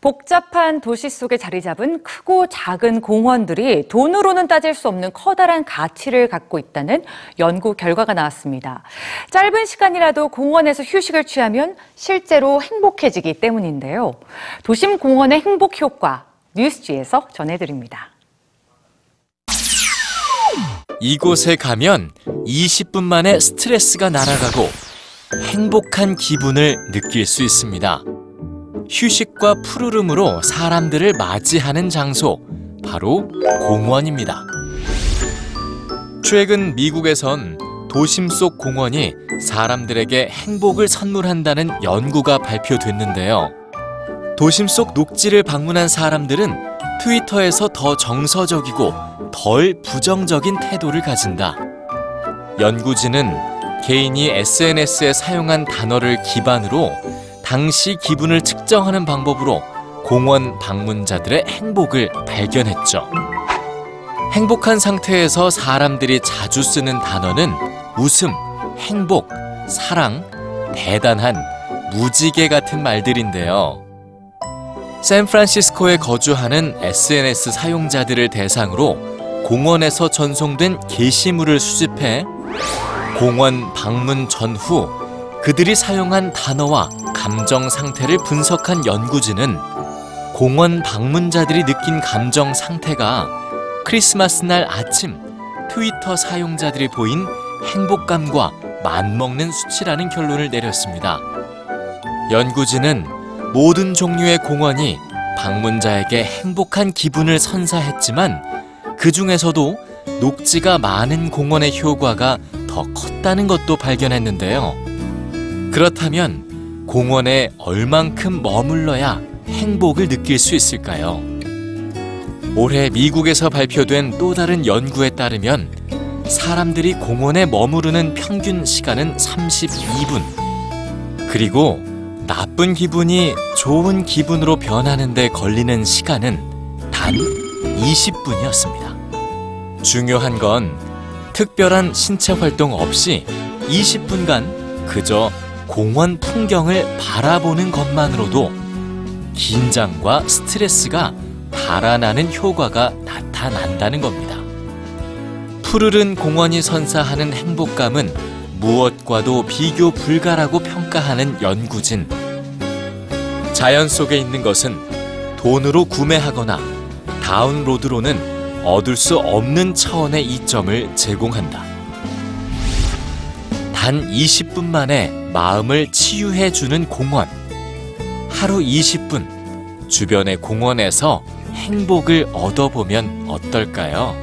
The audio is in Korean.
복잡한 도시 속에 자리 잡은 크고 작은 공원들이 돈으로는 따질 수 없는 커다란 가치를 갖고 있다는 연구 결과가 나왔습니다. 짧은 시간이라도 공원에서 휴식을 취하면 실제로 행복해지기 때문인데요. 도심 공원의 행복 효과 뉴스지에서 전해드립니다. 이곳에 가면 20분 만에 스트레스가 날아가고 행복한 기분을 느낄 수 있습니다. 휴식과 푸르름으로 사람들을 맞이하는 장소, 바로 공원입니다. 최근 미국에선 도심 속 공원이 사람들에게 행복을 선물한다는 연구가 발표됐는데요. 도심 속 녹지를 방문한 사람들은 트위터에서 더 정서적이고 덜 부정적인 태도를 가진다. 연구진은 개인이 SNS에 사용한 단어를 기반으로 당시 기분을 측정하는 방법으로 공원 방문자들의 행복을 발견했죠. 행복한 상태에서 사람들이 자주 쓰는 단어는 웃음, 행복, 사랑, 대단한, 무지개 같은 말들인데요. 샌프란시스코에 거주하는 SNS 사용자들을 대상으로 공원에서 전송된 게시물을 수집해 공원 방문 전후 그들이 사용한 단어와 감정 상태를 분석한 연구진은 공원 방문자들이 느낀 감정 상태가 크리스마스 날 아침 트위터 사용자들이 보인 행복감과 맞먹는 수치라는 결론을 내렸습니다. 연구진은 모든 종류의 공원이 방문자에게 행복한 기분을 선사했지만 그 중에서도 녹지가 많은 공원의 효과가 더 컸다는 것도 발견했는데요. 그렇다면 공원에 얼만큼 머물러야 행복을 느낄 수 있을까요? 올해 미국에서 발표된 또 다른 연구에 따르면 사람들이 공원에 머무르는 평균 시간은 32분. 그리고 나쁜 기분이 좋은 기분으로 변하는데 걸리는 시간은 단 20분이었습니다. 중요한 건 특별한 신체 활동 없이 20분간 그저 공원 풍경을 바라보는 것만으로도 긴장과 스트레스가 달아나는 효과가 나타난다는 겁니다. 푸르른 공원이 선사하는 행복감은 무엇과도 비교 불가라고 평가하는 연구진. 자연 속에 있는 것은 돈으로 구매하거나 다운로드로는 얻을 수 없는 차원의 이점을 제공한다. 단 20분 만에 마음을 치유해 주는 공원. 하루 20분 주변의 공원에서 행복을 얻어보면 어떨까요?